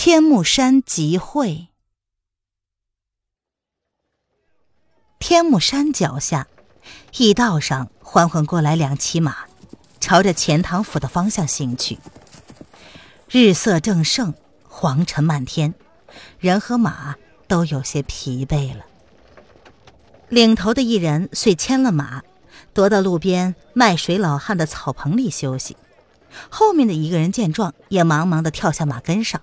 天目山集会。天目山脚下，驿道上缓缓过来两骑马，朝着钱塘府的方向行去。日色正盛，黄尘漫天，人和马都有些疲惫了。领头的一人遂牵了马，踱到路边卖水老汉的草棚里休息。后面的一个人见状，也忙忙的跳下马跟上。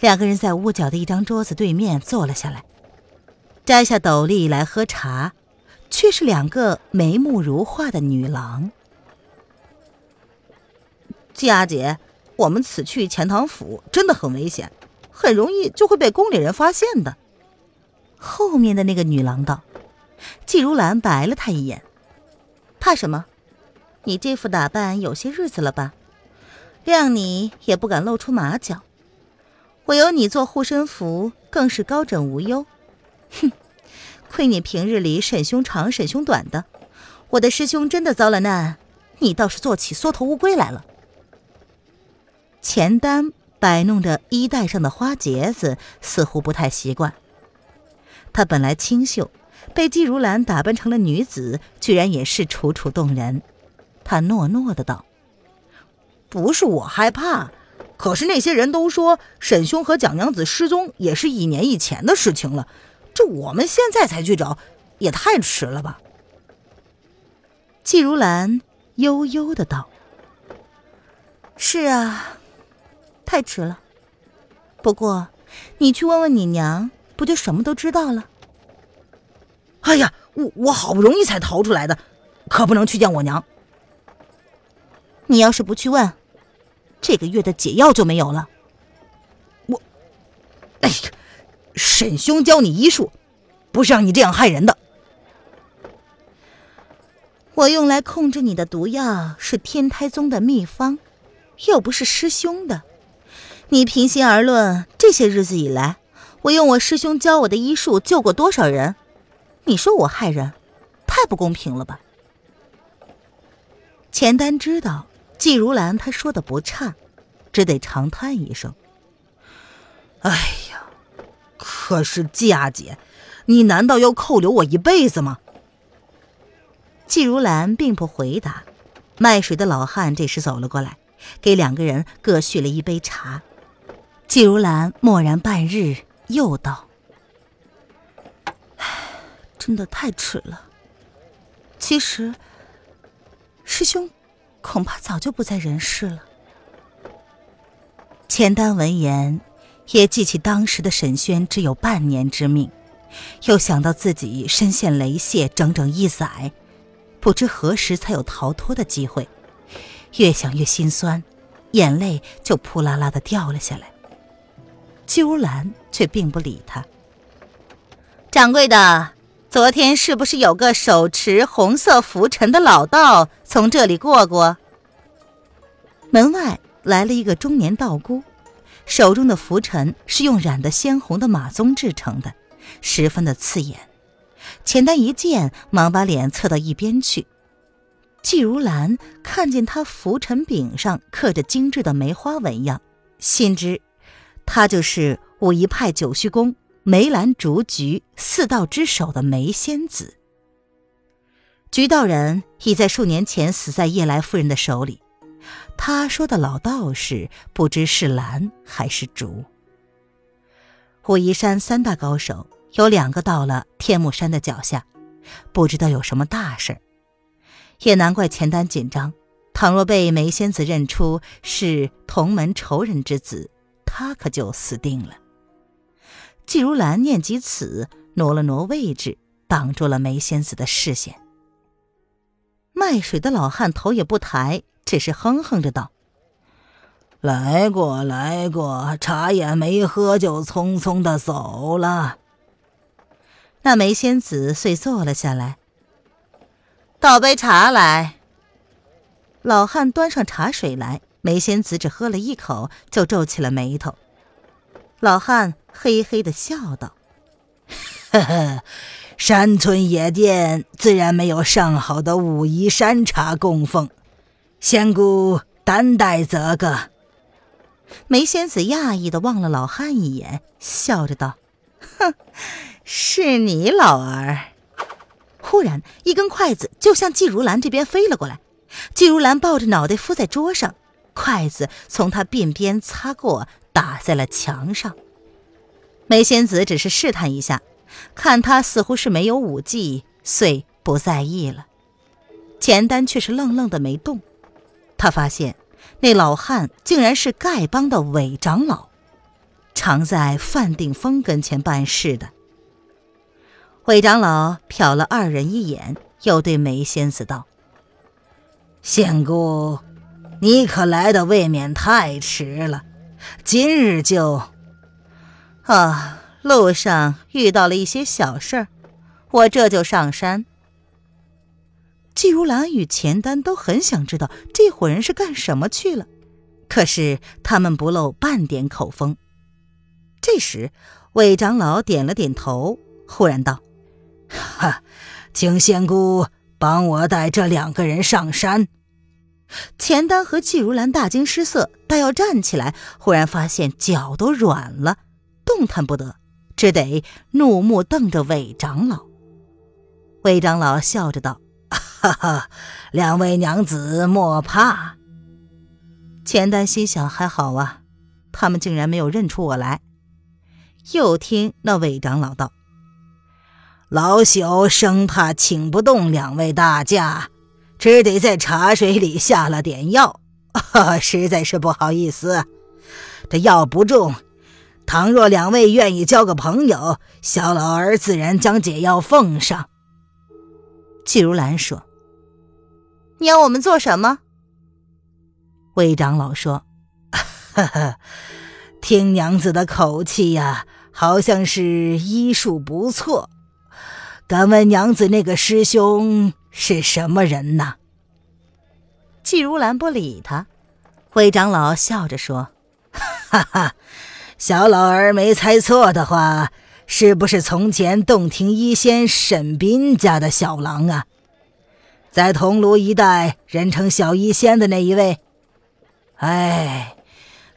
两个人在屋角的一张桌子对面坐了下来，摘下斗笠来喝茶，却是两个眉目如画的女郎。季阿姐，我们此去钱塘府真的很危险，很容易就会被宫里人发现的。后面的那个女郎道。季如兰白了他一眼：“怕什么？你这副打扮有些日子了吧？谅你也不敢露出马脚。”我有你做护身符，更是高枕无忧。哼，亏你平日里审凶长审凶短的，我的师兄真的遭了难，你倒是做起缩头乌龟来了。钱丹摆弄着衣带上的花结子，似乎不太习惯。她本来清秀，被季如兰打扮成了女子，居然也是楚楚动人。她诺诺的道：“不是我害怕。”可是那些人都说沈兄和蒋娘子失踪也是一年以前的事情了，这我们现在才去找，也太迟了吧？季如兰悠悠的道：“是啊，太迟了。不过你去问问你娘，不就什么都知道了？”哎呀，我我好不容易才逃出来的，可不能去见我娘。你要是不去问。这个月的解药就没有了。我，哎呀，沈兄教你医术，不是让你这样害人的。我用来控制你的毒药是天台宗的秘方，又不是师兄的。你平心而论，这些日子以来，我用我师兄教我的医术救过多少人？你说我害人，太不公平了吧？钱丹知道。季如兰，她说的不差，只得长叹一声：“哎呀，可是季阿姐，你难道要扣留我一辈子吗？”季如兰并不回答。卖水的老汉这时走了过来，给两个人各续了一杯茶。季如兰默然半日，又道：“唉，真的太迟了。其实，师兄……”恐怕早就不在人世了。钱丹闻言，也记起当时的沈轩只有半年之命，又想到自己身陷雷泄整整一载，不知何时才有逃脱的机会，越想越心酸，眼泪就扑啦啦的掉了下来。鸠兰却并不理他。掌柜的。昨天是不是有个手持红色拂尘的老道从这里过过？门外来了一个中年道姑，手中的拂尘是用染得鲜红的马鬃制成的，十分的刺眼。钱丹一见，忙把脸侧到一边去。季如兰看见他拂尘柄上刻着精致的梅花纹样，心知他就是武夷派九虚宫。梅兰竹菊四道之首的梅仙子，菊道人已在数年前死在叶来夫人的手里。他说的老道士，不知是兰还是竹。武夷山三大高手有两个到了天目山的脚下，不知道有什么大事儿。也难怪钱丹紧张，倘若被梅仙子认出是同门仇人之子，他可就死定了。季如兰念及此，挪了挪位置，挡住了梅仙子的视线。卖水的老汉头也不抬，只是哼哼着道：“来过，来过，茶也没喝，就匆匆的走了。那梅仙子遂坐了下来，倒杯茶来。老汉端上茶水来，梅仙子只喝了一口，就皱起了眉头。老汉嘿嘿的笑道：“呵呵，山村野店自然没有上好的武夷山茶供奉，仙姑担待则个。”梅仙子讶异的望了老汉一眼，笑着道：“哼，是你老儿。”忽然，一根筷子就向季如兰这边飞了过来。季如兰抱着脑袋敷在桌上，筷子从她鬓边擦过，打在了墙上。梅仙子只是试探一下，看他似乎是没有武技，遂不在意了。钱丹却是愣愣的没动，他发现。那老汉竟然是丐帮的韦长老，常在范定峰跟前办事的。韦长老瞟了二人一眼，又对梅仙子道：“仙姑，你可来的未免太迟了。今日就……啊，路上遇到了一些小事儿，我这就上山。”季如兰与钱丹都很想知道这伙人是干什么去了，可是他们不露半点口风。这时，魏长老点了点头，忽然道：“哈，请仙姑帮我带这两个人上山。”钱丹和季如兰大惊失色，待要站起来，忽然发现脚都软了，动弹不得，只得怒目瞪着韦长老。韦长老笑着道。哈哈，两位娘子莫怕。钱丹心想：还好啊，他们竟然没有认出我来。又听那韦长老道：“老朽生怕请不动两位大驾，只得在茶水里下了点药。实在是不好意思，这药不重。倘若两位愿意交个朋友，小老儿自然将解药奉上。”季如兰说。你要我们做什么？魏长老说：“呵呵，听娘子的口气呀，好像是医术不错。敢问娘子，那个师兄是什么人呐？”季如兰不理他。魏长老笑着说：“哈哈，小老儿没猜错的话，是不是从前洞庭医仙沈斌家的小郎啊？”在桐庐一带，人称小医仙的那一位，哎，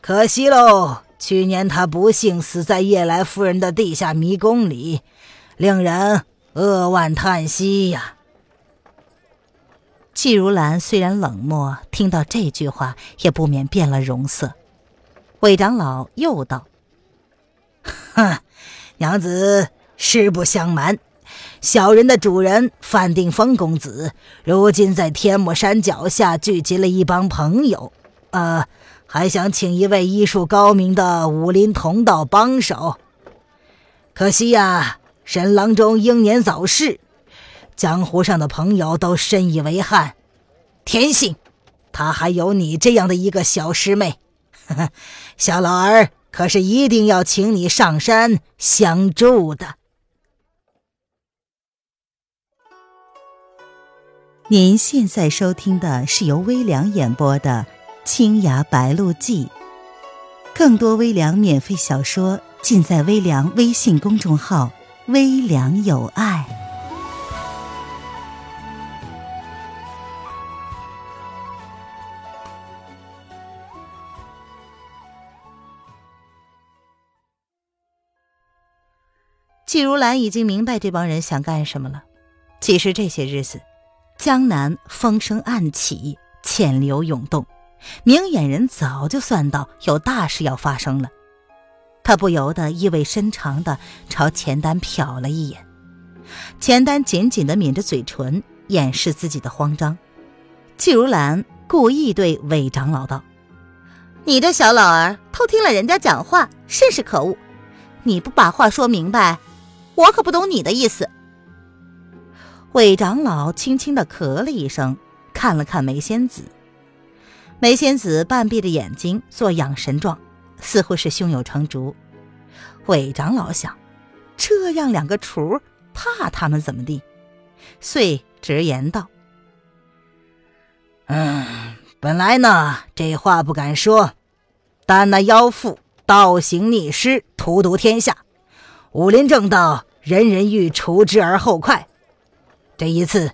可惜喽！去年他不幸死在叶来夫人的地下迷宫里，令人扼腕叹息呀。季如兰虽然冷漠，听到这句话也不免变了容色。韦长老又道：“哼，娘子，实不相瞒。”小人的主人范定峰公子，如今在天目山脚下聚集了一帮朋友，呃，还想请一位医术高明的武林同道帮手。可惜呀，沈郎中英年早逝，江湖上的朋友都深以为憾。天性，他还有你这样的一个小师妹，呵 呵小老儿可是一定要请你上山相助的。您现在收听的是由微凉演播的《青崖白鹿记》，更多微凉免费小说尽在微凉微信公众号“微凉有爱”。季如兰已经明白这帮人想干什么了。其实这些日子。江南风声暗起，潜流涌动，明眼人早就算到有大事要发生了。他不由得意味深长地朝钱丹瞟了一眼，钱丹紧紧地抿着嘴唇，掩饰自己的慌张。季如兰故意对韦长老道：“你这小老儿偷听了人家讲话，甚是可恶！你不把话说明白，我可不懂你的意思。”韦长老轻轻的咳了一声，看了看梅仙子。梅仙子半闭着眼睛做养神状，似乎是胸有成竹。韦长老想，这样两个雏，怕他们怎么地？遂直言道：“嗯，本来呢，这话不敢说，但那妖妇倒行逆施，荼毒天下，武林正道，人人欲除之而后快。这一次，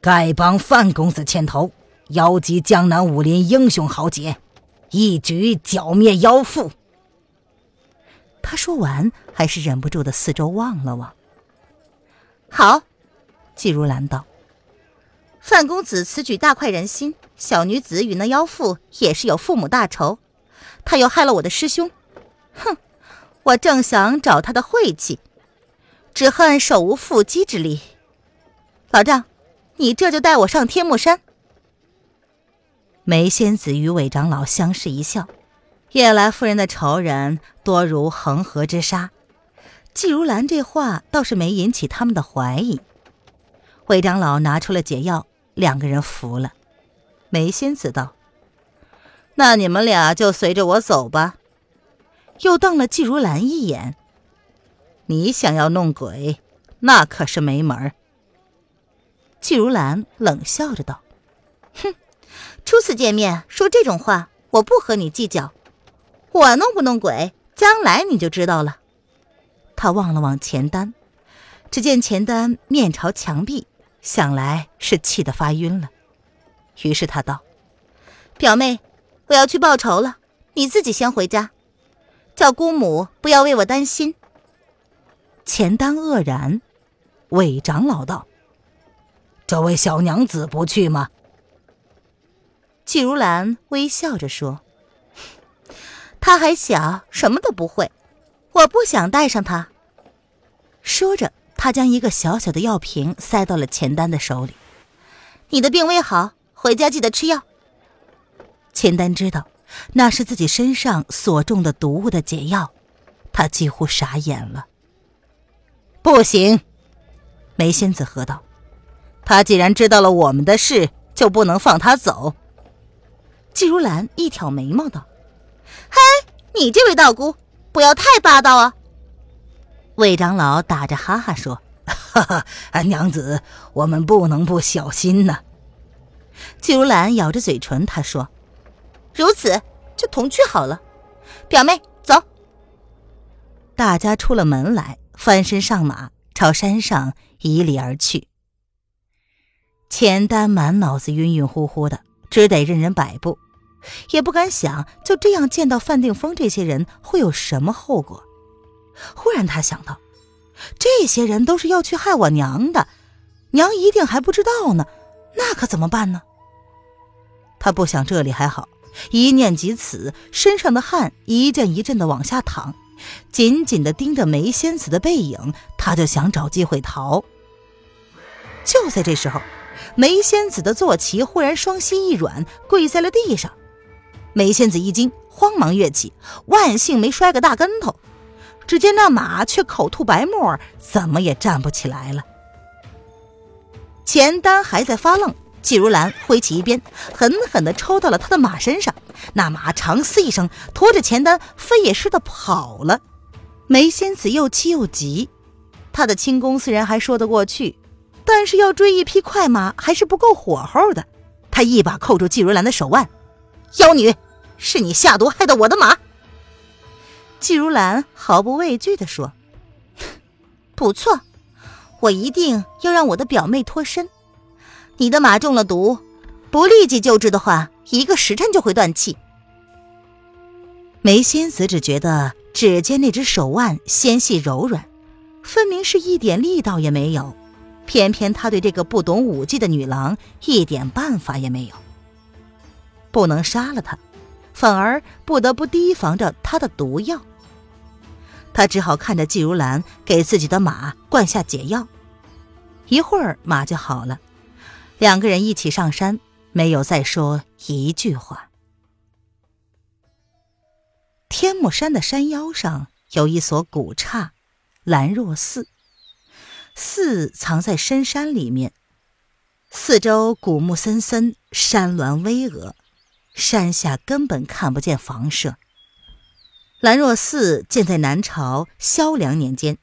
丐帮范公子牵头。”邀集江南武林英雄豪杰，一举剿灭妖妇。他说完，还是忍不住的四周望了望。好，季如兰道：“范公子此举大快人心。小女子与那妖妇也是有父母大仇，他又害了我的师兄。哼，我正想找他的晦气，只恨手无缚鸡之力。老丈，你这就带我上天目山。”梅仙子与韦长老相视一笑，夜来夫人的仇人多如恒河之沙。季如兰这话倒是没引起他们的怀疑。韦长老拿出了解药，两个人服了。梅仙子道：“那你们俩就随着我走吧。”又瞪了季如兰一眼：“你想要弄鬼，那可是没门儿。”季如兰冷笑着道：“哼。”初次见面说这种话，我不和你计较。我弄不弄鬼，将来你就知道了。他望了望钱丹，只见钱丹面朝墙壁，想来是气得发晕了。于是他道：“表妹，我要去报仇了，你自己先回家，叫姑母不要为我担心。”钱丹愕然，韦长老道：“这位小娘子不去吗？”季如兰微笑着说：“ 她还小，什么都不会，我不想带上她。”说着，她将一个小小的药瓶塞到了钱丹的手里：“你的病未好，回家记得吃药。”钱丹知道那是自己身上所中的毒物的解药，他几乎傻眼了。“不行！”梅仙子喝道，“他既然知道了我们的事，就不能放他走。”季如兰一挑眉毛道：“嘿，你这位道姑，不要太霸道啊！”魏长老打着哈哈说：“哈 哈，娘子，我们不能不小心呢。”季如兰咬着嘴唇，她说：“如此，就同去好了。”表妹，走。大家出了门来，翻身上马，朝山上迤逦而去。钱丹满脑子晕晕乎乎的。只得任人摆布，也不敢想就这样见到范定峰这些人会有什么后果。忽然他想到，这些人都是要去害我娘的，娘一定还不知道呢，那可怎么办呢？他不想这里还好，一念及此，身上的汗一阵一阵的往下淌，紧紧的盯着梅仙子的背影，他就想找机会逃。就在这时候。梅仙子的坐骑忽然双膝一软，跪在了地上。梅仙子一惊，慌忙跃起，万幸没摔个大跟头。只见那马却口吐白沫，怎么也站不起来了。钱丹还在发愣，季如兰挥起一鞭，狠狠地抽到了他的马身上。那马长嘶一声，驮着钱丹飞也似的跑了。梅仙子又气又急，他的轻功虽然还说得过去。但是要追一匹快马还是不够火候的。他一把扣住季如兰的手腕：“妖女，是你下毒害的我的马。”季如兰毫不畏惧地说：“ 不错，我一定要让我的表妹脱身。你的马中了毒，不立即救治的话，一个时辰就会断气。”梅仙子只觉得指尖那只手腕纤细柔软，分明是一点力道也没有。偏偏他对这个不懂武技的女郎一点办法也没有，不能杀了她，反而不得不提防着她的毒药。他只好看着季如兰给自己的马灌下解药，一会儿马就好了。两个人一起上山，没有再说一句话。天目山的山腰上有一所古刹——兰若寺。寺藏在深山里面，四周古木森森，山峦巍峨。山下根本看不见房舍。兰若寺建在南朝萧梁年间，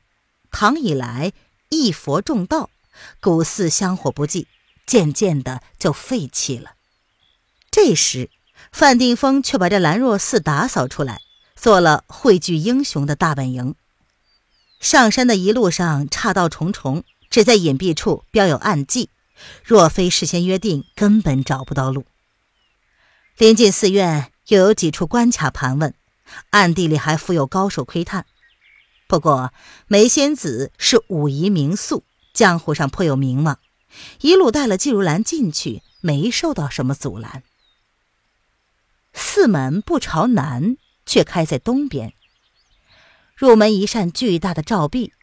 唐以来一佛众道，古寺香火不继，渐渐的就废弃了。这时，范定峰却把这兰若寺打扫出来，做了汇聚英雄的大本营。上山的一路上岔道重重，只在隐蔽处标有暗记，若非事先约定，根本找不到路。临近寺院，又有几处关卡盘问。暗地里还附有高手窥探，不过梅仙子是武夷名宿，江湖上颇有名望，一路带了季如兰进去，没受到什么阻拦。寺门不朝南，却开在东边。入门一扇巨大的照壁，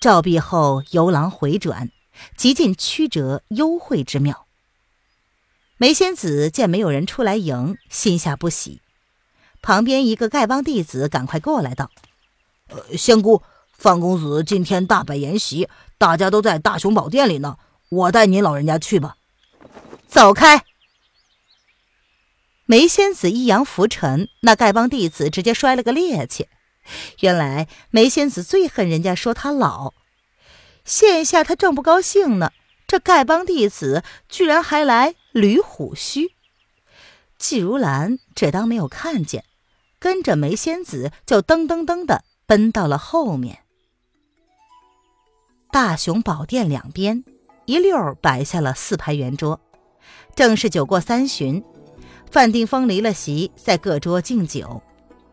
照壁后游廊回转，极尽曲折幽会之妙。梅仙子见没有人出来迎，心下不喜。旁边一个丐帮弟子赶快过来道：“呃，仙姑，范公子今天大摆筵席，大家都在大雄宝殿里呢，我带您老人家去吧。”走开！梅仙子一扬拂尘，那丐帮弟子直接摔了个趔趄。原来梅仙子最恨人家说他老，现下他正不高兴呢，这丐帮弟子居然还来捋虎须。季如兰只当没有看见。跟着梅仙子就噔噔噔的奔到了后面。大雄宝殿两边一溜摆下了四排圆桌，正是酒过三巡。范定峰离了席，在各桌敬酒。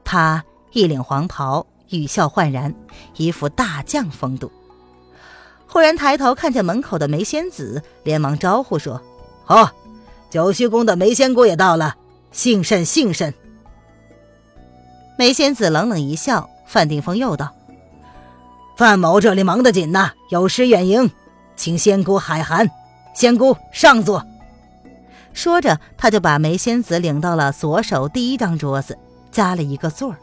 他一领黄袍，语笑焕然，一副大将风度。忽然抬头看见门口的梅仙子，连忙招呼说：“哦，九虚宫的梅仙姑也到了，幸甚幸甚。”梅仙子冷冷一笑，范定峰又道：“范某这里忙得紧呐，有失远迎，请仙姑海涵。仙姑上座。”说着，他就把梅仙子领到了左手第一张桌子，加了一个座儿。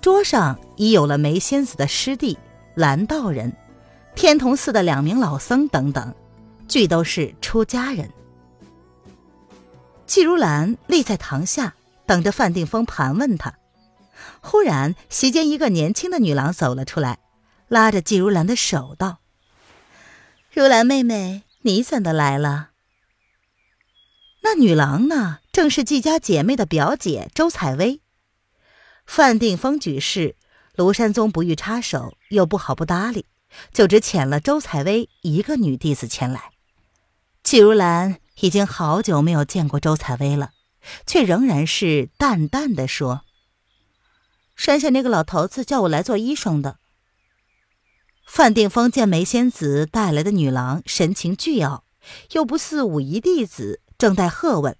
桌上已有了梅仙子的师弟蓝道人、天童寺的两名老僧等等，俱都是出家人。季如兰立在堂下。等着范定峰盘问他，忽然席间一个年轻的女郎走了出来，拉着季如兰的手道：“如兰妹妹，你怎的来了？”那女郎呢，正是季家姐妹的表姐周采薇。范定峰举事，庐山宗不欲插手，又不好不搭理，就只遣了周采薇一个女弟子前来。季如兰已经好久没有见过周采薇了。却仍然是淡淡的说：“山下那个老头子叫我来做医生的。”范定峰见梅仙子带来的女郎神情倨傲，又不似武夷弟子，正待喝问，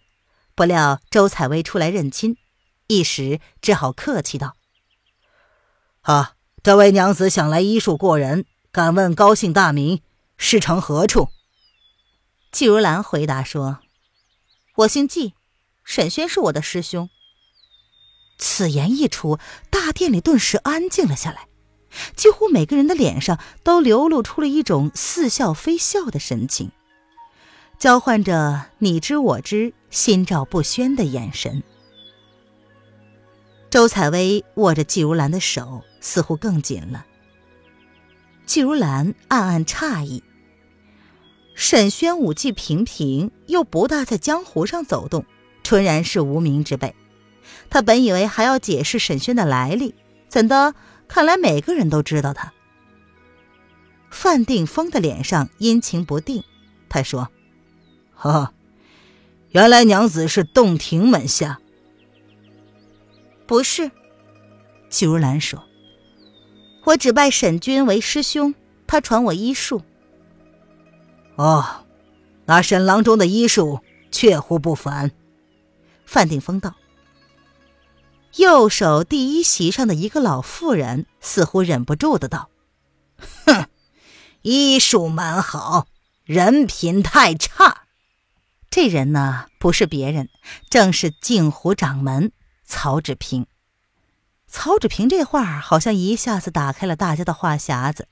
不料周采薇出来认亲，一时只好客气道：“啊，这位娘子想来医术过人，敢问高姓大名，师承何处？”季如兰回答说：“我姓季。”沈轩是我的师兄。此言一出，大殿里顿时安静了下来，几乎每个人的脸上都流露出了一种似笑非笑的神情，交换着你知我知、心照不宣的眼神。周采薇握着季如兰的手，似乎更紧了。季如兰暗暗诧异：沈轩武技平平，又不大在江湖上走动。纯然是无名之辈，他本以为还要解释沈轩的来历，怎的？看来每个人都知道他。范定峰的脸上阴晴不定，他说：“哈，原来娘子是洞庭门下。”不是，季如兰说：“我只拜沈君为师兄，他传我医术。”哦，那沈郎中的医术确乎不凡。范定峰道：“右手第一席上的一个老妇人似乎忍不住的道：‘哼，医术蛮好，人品太差。’这人呢，不是别人，正是镜湖掌门曹志平。曹志平这话好像一下子打开了大家的话匣子，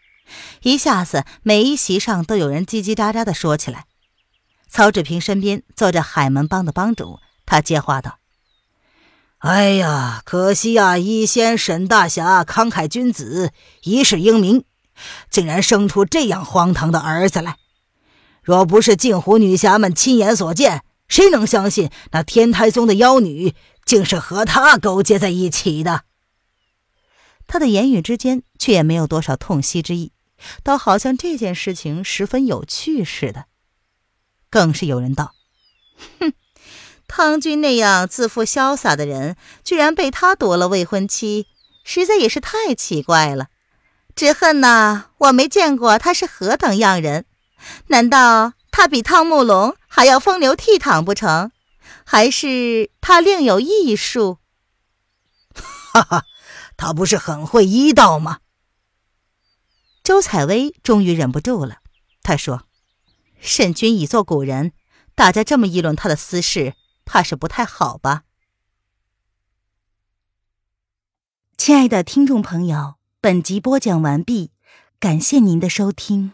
一下子每一席上都有人叽叽喳喳的说起来。曹志平身边坐着海门帮的帮主。”他接话道：“哎呀，可惜呀，一仙沈大侠慷慨君子，一世英名，竟然生出这样荒唐的儿子来。若不是镜湖女侠们亲眼所见，谁能相信那天台宗的妖女竟是和他勾结在一起的？”他的言语之间却也没有多少痛惜之意，倒好像这件事情十分有趣似的。更是有人道：“ 哼，汤君那样自负潇洒的人，居然被他夺了未婚妻，实在也是太奇怪了。只恨呐，我没见过他是何等样人。难道他比汤慕龙还要风流倜傥不成？还是他另有艺术？”哈哈。他不是很会医道吗？周采薇终于忍不住了，她说：“沈君已做古人，大家这么议论他的私事，怕是不太好吧？”亲爱的听众朋友，本集播讲完毕，感谢您的收听。